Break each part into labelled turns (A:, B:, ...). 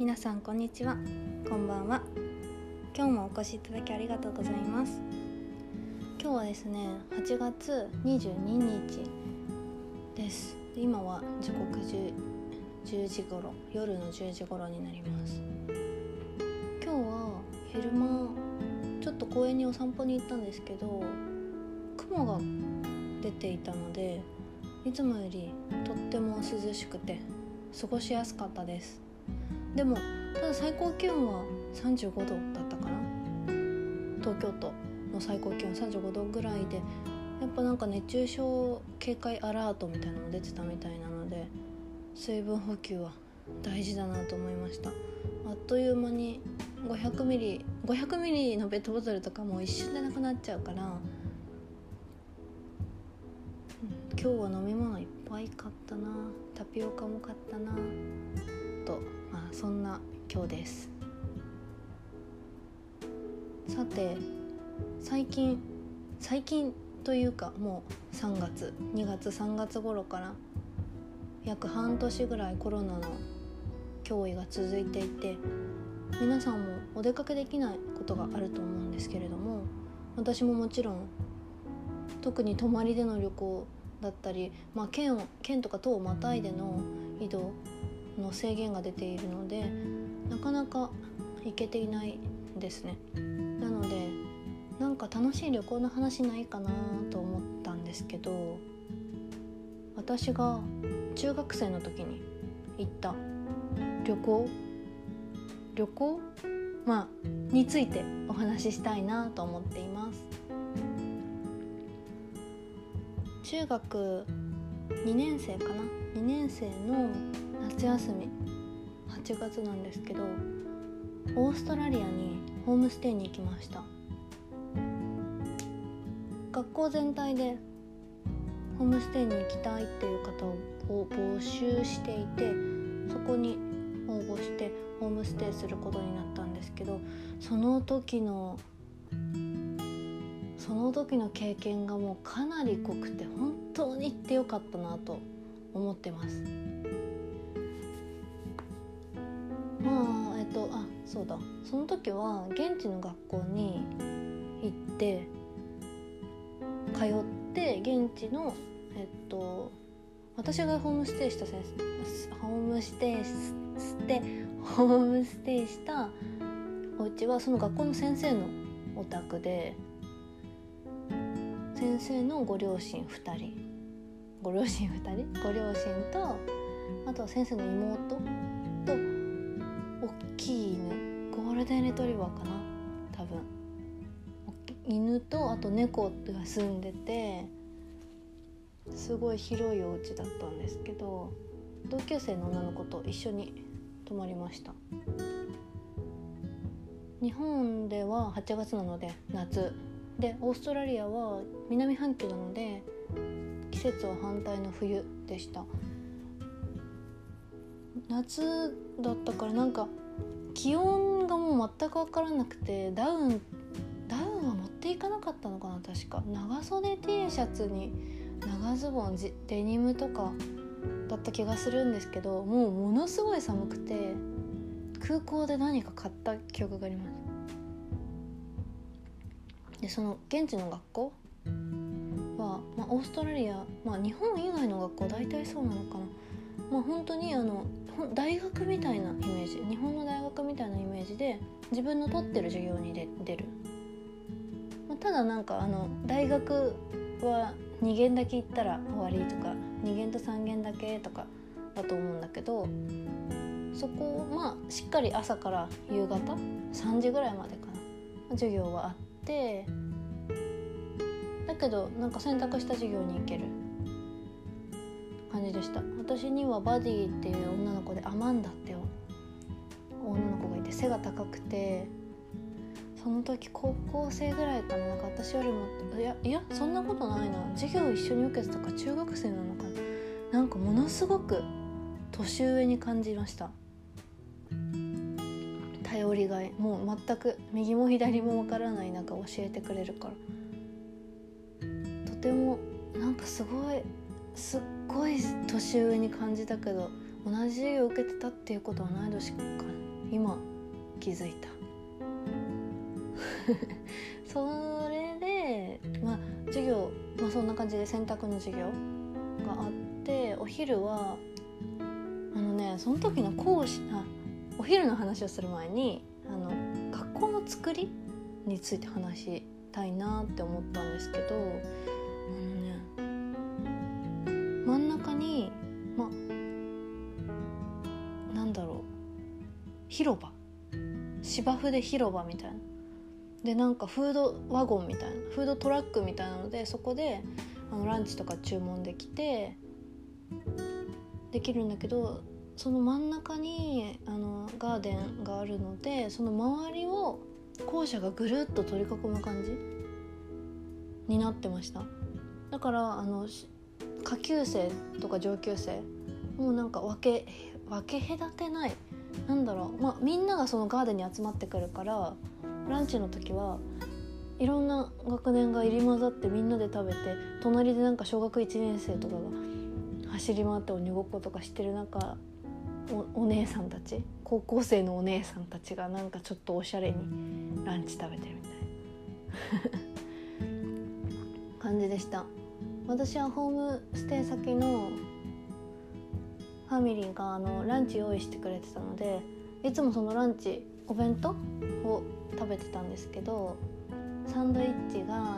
A: 皆さんこんにちは。こんばんは。今日もお越しいただきありがとうございます。今日はですね8月22日です。今は時刻 10, 10時頃夜の10時頃になります。今日は昼間ちょっと公園にお散歩に行ったんですけど雲が出ていたのでいつもよりとっても涼しくて過ごしやすかったです。でもただ最高気温は35度だったかな。東京都の最高気温35度ぐらいでやっぱなんか熱中症警戒アラートみたいなのも出てたみたいなので水分補給は大事だなと思いました。あっという間に500ミリ500ミリのペットボトルとかも一瞬でなくなっちゃうから今日は飲み物いっぱい買ったな。タピオカも買ったな。とそんな今日です。さて最近最近というかもう3月2月3月頃から約半年ぐらいコロナの脅威が続いていて皆さんもお出かけできないことがあると思うんですけれども私ももちろん特に泊まりでの旅行だったり、まあ、県を県とか島をまたいでの移動の制限が出ているのでなかなか行けていないですね。なのでなんか楽しい旅行の話ないかなと思ったんですけど私が中学生の時に行った旅行旅行？まあについてお話ししたいなと思っています。中学2年生かな？2年生の夏休み8月なんですけどオーストラリアにホームステイに行きました。学校全体でホームステイに行きたいっていう方を募集していてそこに応募してホームステイすることになったんですけどその時のその時の経験がもうかなり濃くて本当に行ってよかったなと思ってます。まあえっとあそうだ。その時は現地の学校に行って通って現地のえっと私がホームステイした先生ホームステイしてホームステイしたお家はその学校の先生のお宅で先生のご両親2人ご両親2人？ご両親とあとは先生の妹と大きい犬。ゴールデンレトリバーかな？多分。犬とあと猫が住んでてすごい広いお家だったんですけど同級生の女の子と一緒に泊まりました。日本では8月なので夏。でオーストラリアは南半球なので季節は反対の冬でした。夏だったからなんか気温がもう全く分からなくてダウンダウンは持っていかなかったのかな確か。長袖 T シャツに長ズボンデニムとかだった気がするんですけどもうものすごい寒くて空港で何か買った記憶があります。でその現地の学校は、まあ、オーストラリア、まあ、日本以外の学校大体そうなのかな。まあ本当にあの大学みたいなイメージ。日本の大学みたいなイメージで自分の取ってる授業に出る、まあ、ただなんかあの大学は2限だけ行ったら終わりとか2限と3限だけとかだと思うんだけどそこまあしっかり朝から夕方3時ぐらいまでかな授業はあってだけどなんか選択した授業に行ける。感じでした。私にはバディっていう女の子でアマンダって女の子がいて背が高くてその時高校生ぐらいかな。なんか私よりもいやいやそんなことないな。授業一緒に受けてたか中学生なのかな。なんかものすごく年上に感じました。頼りがい。もう全く右も左もわからない中教えてくれるから。とてもなんかすごいすっごい年上に感じたけど同じ授業を受けてたっていうことは同い年か今気づいた。それでまあ授業まあそんな感じで選択の授業があってお昼はあのねその時の講師あお昼の話をする前にあの学校の作りについて話したいなって思ったんですけど真ん中にまなんだろう。広場。芝生で広場みたいな。でなんかフードワゴンみたいな。フードトラックみたいなのでそこであのランチとか注文できてできるんだけどその真ん中にあのガーデンがあるのでその周りを校舎がぐるっと取り囲む感じになってました。だからあの下級生とか上級生もうなんか分け分け隔てない。なんだろう。まあみんながそのガーデンに集まってくるからランチの時はいろんな学年が入り混ざってみんなで食べて隣でなんか小学1年生とかが走り回って鬼ごっことかしてる中お姉さんたち高校生のお姉さんたちがなんかちょっとおしゃれにランチ食べてるみたいな。感じでした。私はホームステイ先のファミリーがあのランチ用意してくれてたのでいつもそのランチお弁当を食べてたんですけどサンドイッチが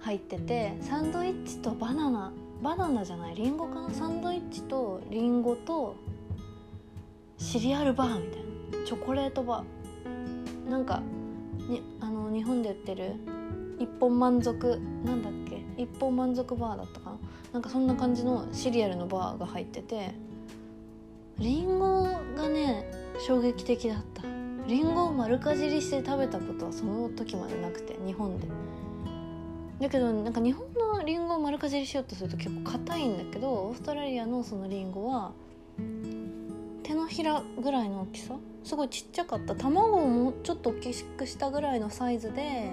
A: 入っててサンドイッチとバナナバナナじゃないリンゴかなサンドイッチとリンゴとシリアルバーみたいなチョコレートバー。なんかにあの日本で売ってる一本満足なんだっけ？一本満足バーだったかな？なんかそんな感じのシリアルのバーが入っててリンゴがね衝撃的だった。リンゴを丸かじりして食べたことはその時までなくて日本で。だけどなんか日本のリンゴを丸かじりしようとすると結構硬いんだけどオーストラリアのそのリンゴは手のひらぐらいの大きさ？すごいちっちゃかった。卵をもうちょっと大きくしたぐらいのサイズで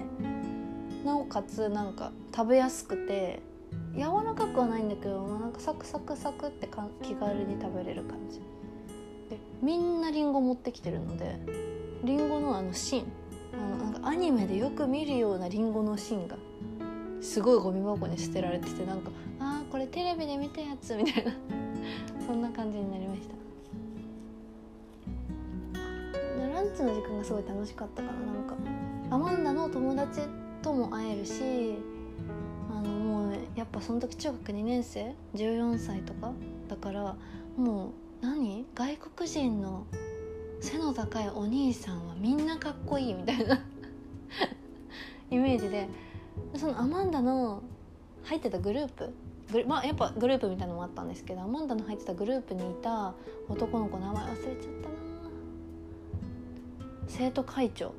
A: なおかつなんか食べやすくて柔らかくはないんだけどなんかサクサクサクってか気軽に食べれる感じ。でみんなりんご持ってきてるのでりんごのあの芯。あのなんかアニメでよく見るようなりんごの芯がすごいゴミ箱に捨てられててなんかあーこれテレビで見たやつみたいな。そんな感じになりました。ランチの時間がすごい楽しかったかななんか。アマンダの友達とも会えるしあのもうやっぱその時中学2年生？14歳とか？だからもう何？外国人の背の高いお兄さんはみんなかっこいいみたいな イメージで。そのアマンダの入ってたグループ？まあやっぱグループみたいなのもあったんですけどアマンダの入ってたグループにいた男の子名前忘れちゃったな。生徒会長。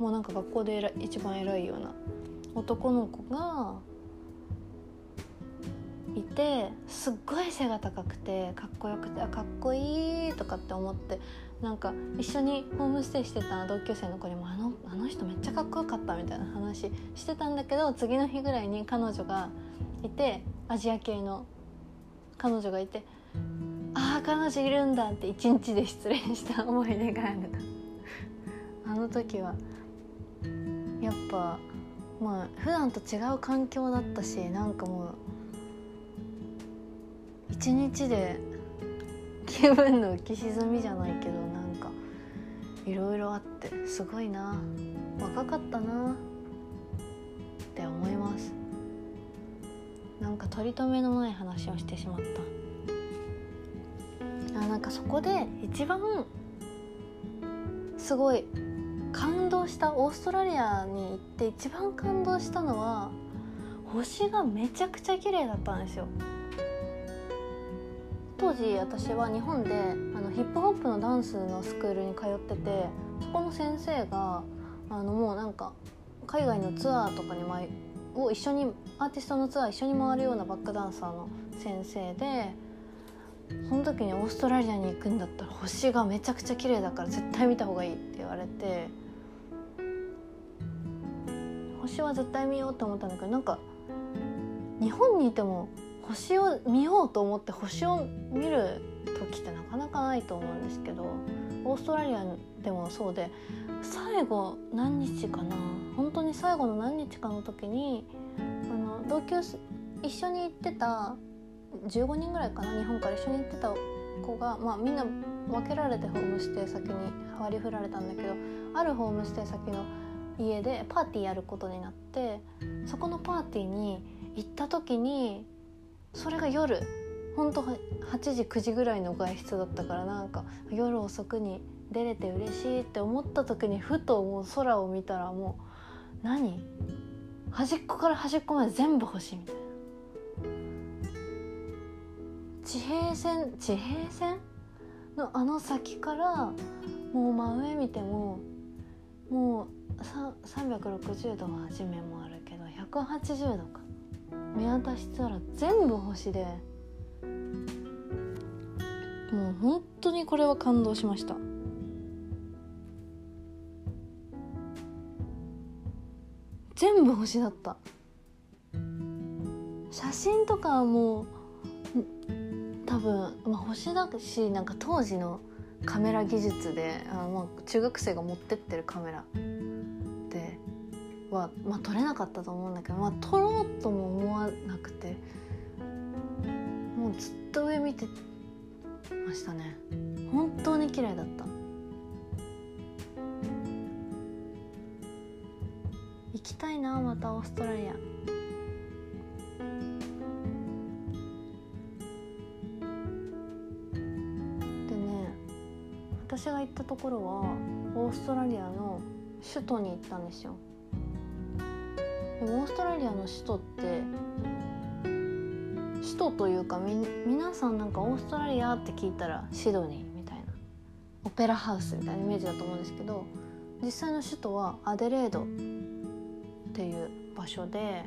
A: もうなんか学校で一番偉いような男の子がいてすっごい背が高くてかっこよくてあかっこいいとかって思ってなんか一緒にホームステイしてた同級生の子にもあのあの人めっちゃかっこよかったみたいな話してたんだけど次の日ぐらいに彼女がいてアジア系の彼女がいてああ彼女いるんだって一日で失恋した思い出がある あの時はやっぱまあ普段と違う環境だったしなんかもう一日で気分の浮き沈みじゃないけどなんかいろいろあってすごいな。若かったな。って思います。なんか取り留めのない話をしてしまった。あなんかそこで一番すごいしたオーストラリアに行って一番感動したのは星がめちゃくちゃ綺麗だったんですよ。当時私は日本であのヒップホップのダンスのスクールに通っててそこの先生があのもうなんか海外のツアーとかに毎を一緒にアーティストのツアー一緒に回るようなバックダンサーの先生でその時にオーストラリアに行くんだったら星がめちゃくちゃ綺麗だから絶対見た方がいいって言われて星は絶対見ようと思ったんだけどなんか日本にいても星を見ようと思って星を見る時ってなかなかないと思うんですけどオーストラリアでもそうで最後何日かな本当に最後の何日かの時にあの同級一緒に行ってた15人ぐらいかな日本から一緒に行ってた子が、まあ、みんな分けられてホームステイ先に割り振られたんだけどあるホームステイ先の家でパーティーやることになってそこのパーティーに行った時にそれが夜ほんと8時9時ぐらいの外出だったからなんか夜遅くに出れて嬉しいって思った時にふともう空を見たらもう何？端っこから端っこまで全部星みたいな。地平線？地平線？のあの先からもう真上見てももう360度は地面もあるけど180度か。見渡したら全部星で。もう本当にこれは感動しました。全部星だった。写真とかはもう多分、まあ、星だしなんか当時のカメラ技術であまあ中学生が持ってってるカメラ。は、まあ、撮れなかったと思うんだけど、まあ、撮ろうとも思わなくてもうずっと上見てましたね。本当に綺麗だった。行きたいなまたオーストラリア。でね私が行ったところはオーストラリアの首都に行ったんですよ。オーストラリアの首都って首都というかみ皆さんなんかオーストラリアって聞いたらシドニーみたいなオペラハウスみたいなイメージだと思うんですけど実際の首都はアデレードっていう場所で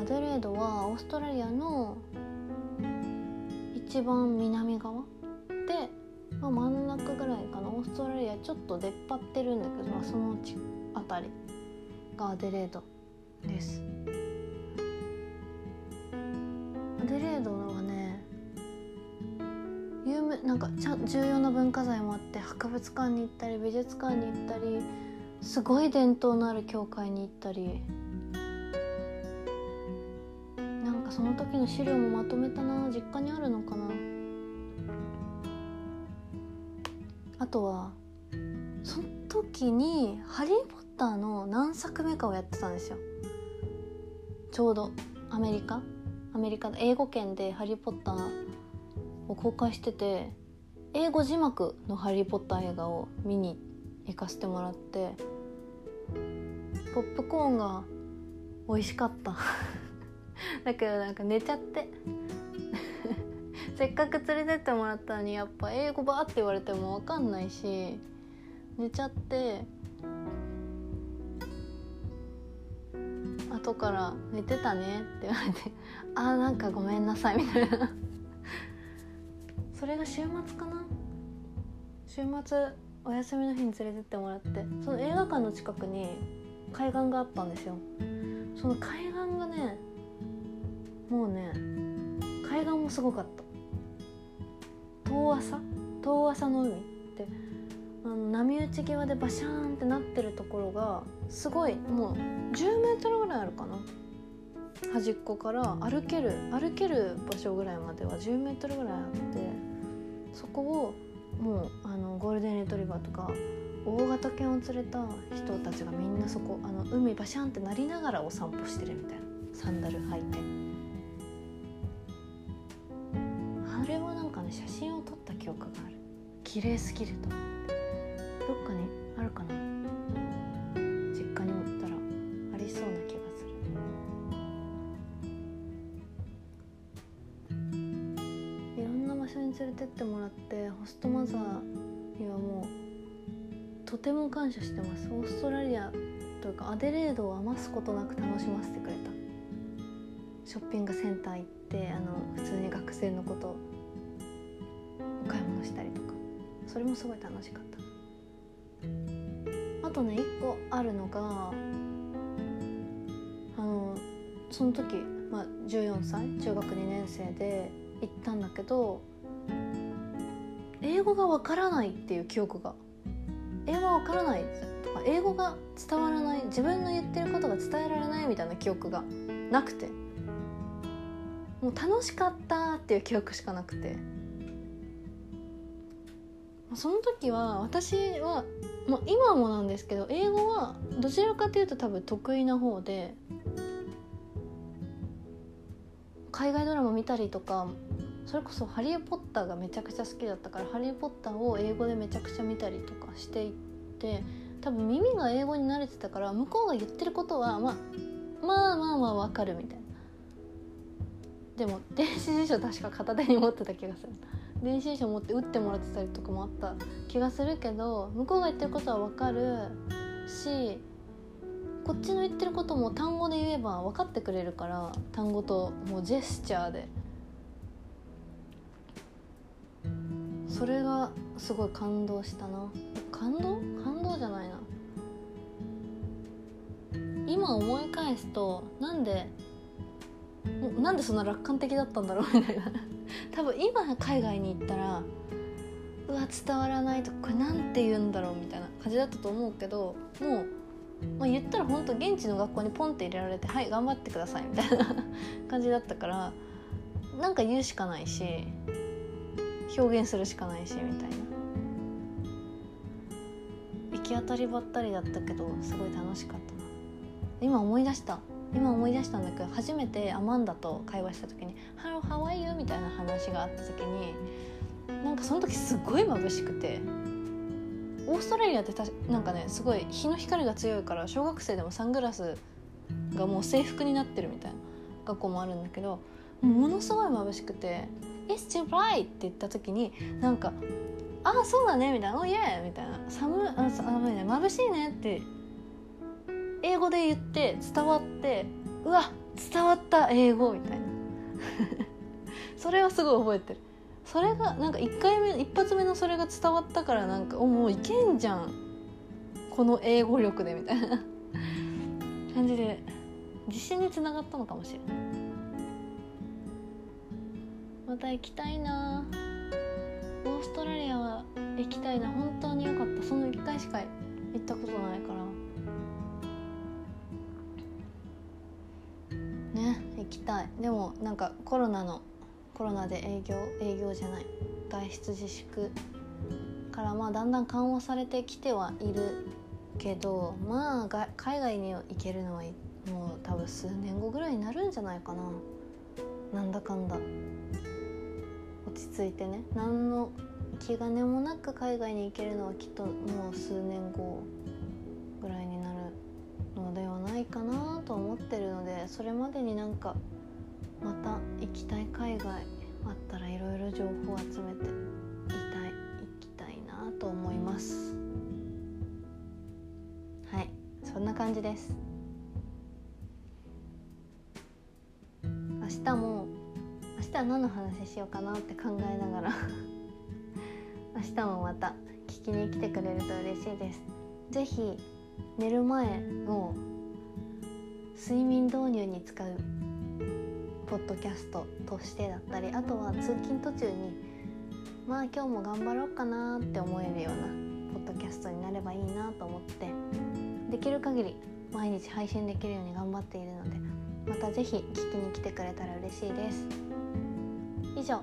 A: アデレードはオーストラリアの一番南側で、まあ、真ん中ぐらいかな。オーストラリアちょっと出っ張ってるんだけど、まあ、その辺り。がアデレードです。アデレードはね有名なんかちゃ重要な文化財もあって博物館に行ったり美術館に行ったりすごい伝統のある教会に行ったりなんかその時の資料もまとめたな実家にあるのかなあとはその時に「ハリー・ポッター」の何作目かをやってたんですよ。ちょうどアメリカ？アメリカの英語圏で「ハリー・ポッター」を公開してて英語字幕の「ハリー・ポッター」映画を見に行かせてもらってポップコーンが美味しかった。だけどなんか寝ちゃって。せっかく連れてってもらったのにやっぱ英語バーって言われても分かんないし寝ちゃって。後から「寝てたね」って言われて「あーなんかごめんなさい」みたいな。それが週末かな？週末お休みの日に連れてってもらってその映画館の近くに海岸があったんですよ。その海岸がねもうね海岸もすごかった。遠浅？遠浅の海ってあの波打ち際でバシャーンってなってるところがすごいもう10メートルぐらいあるかな。端っこから歩ける歩ける場所ぐらいまでは10メートルぐらいあってそこをもうあのゴールデンレトリバーとか大型犬を連れた人たちがみんなそこあの海バシャンってなりながらお散歩してるみたいなサンダル履いて。あれはなんかね写真を撮った記憶がある。綺麗すぎると思って。どっかにあるかな？実家におったらありそうな気がする。いろんな場所に連れてってもらってホストマザーにはもうとても感謝してます。オーストラリアというかアデレードを余すことなく楽しませてくれた。ショッピングセンター行ってあの普通に学生のことお買い物したりとか。それもすごい楽しかった。とね1個あるのがあのその時、まあ、14歳中学2年生で行ったんだけど英語がわからないっていう記憶が英語がわからないとか英語が伝わらない自分の言ってることが伝えられないみたいな記憶がなくてもう楽しかったっていう記憶しかなくて。その時は私は、まあ、今もなんですけど英語はどちらかというと多分得意な方で海外ドラマ見たりとかそれこそ「ハリー・ポッター」がめちゃくちゃ好きだったから「ハリー・ポッター」を英語でめちゃくちゃ見たりとかしていて多分耳が英語に慣れてたから向こうが言ってることは、まあ、まあまあまあわかるみたいな。でも電子辞書確か片手に持ってた気がする。電子辞書持って打ってもらってたりとかもあった気がするけど向こうが言ってることはわかるしこっちの言ってることも単語で言えば分かってくれるから単語ともうジェスチャーで。それがすごい感動したな。感動？感動じゃないな。今思い返すとなんでなんでそんな楽観的だったんだろうみたいな。多分今海外に行ったらうわ伝わらないとこれなんて言うんだろうみたいな感じだったと思うけどもうまあ、言ったら本当現地の学校にポンって入れられて「はい頑張ってください」みたいな 感じだったからなんか言うしかないし表現するしかないしみたいな。行き当たりばったりだったけどすごい楽しかったな。今思い出した。今思い出したんだけど初めてアマンダと会話した時に「Hello, how are you?」みたいな話があった時になんかその時すごい眩しくてオーストラリアってたなんかねすごい日の光が強いから小学生でもサングラスがもう制服になってるみたいな学校もあるんだけどものすごい眩しくて「It's too bright」って言った時になんか「ああそうだね」みたいな「おいえ」みたいな「寒あ寒いね眩しいね」って英語で言って伝わってうわ伝わった英語みたいな。それはすごい覚えてる。それがなんか1回目一発目のそれが伝わったからなんかおもういけんじゃん。この英語力でみたいな。感じで自信につながったのかもしれない。また行きたいな。オーストラリアは行きたいな。本当によかった。その1回しか行ったことないから。きたい。でもなんかコロナのコロナで営業営業じゃない。外出自粛からまあだんだん緩和されてきてはいるけどまあが海外に行けるのはもう多分数年後ぐらいになるんじゃないかな。なんだかんだ。落ち着いてね。何の気兼ねもなく海外に行けるのはきっともう数年後。かなと思ってるのでそれまでになんかまた行きたい海外あったらいろいろ情報を集めていたい行きたいなと思います。はいそんな感じです。明日も明日は何の話しようかなって考えながら 明日もまた聞きに来てくれると嬉しいです。是非寝る前の睡眠導入に使うポッドキャストとしてだったりあとは通勤途中にまあ今日も頑張ろうかなって思えるようなポッドキャストになればいいなと思ってできる限り毎日配信できるように頑張っているのでまた是非聞きに来てくれたら嬉しいです。以上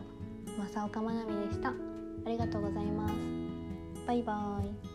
A: 正岡まなみでした。ありがとうございます。バイバーイ。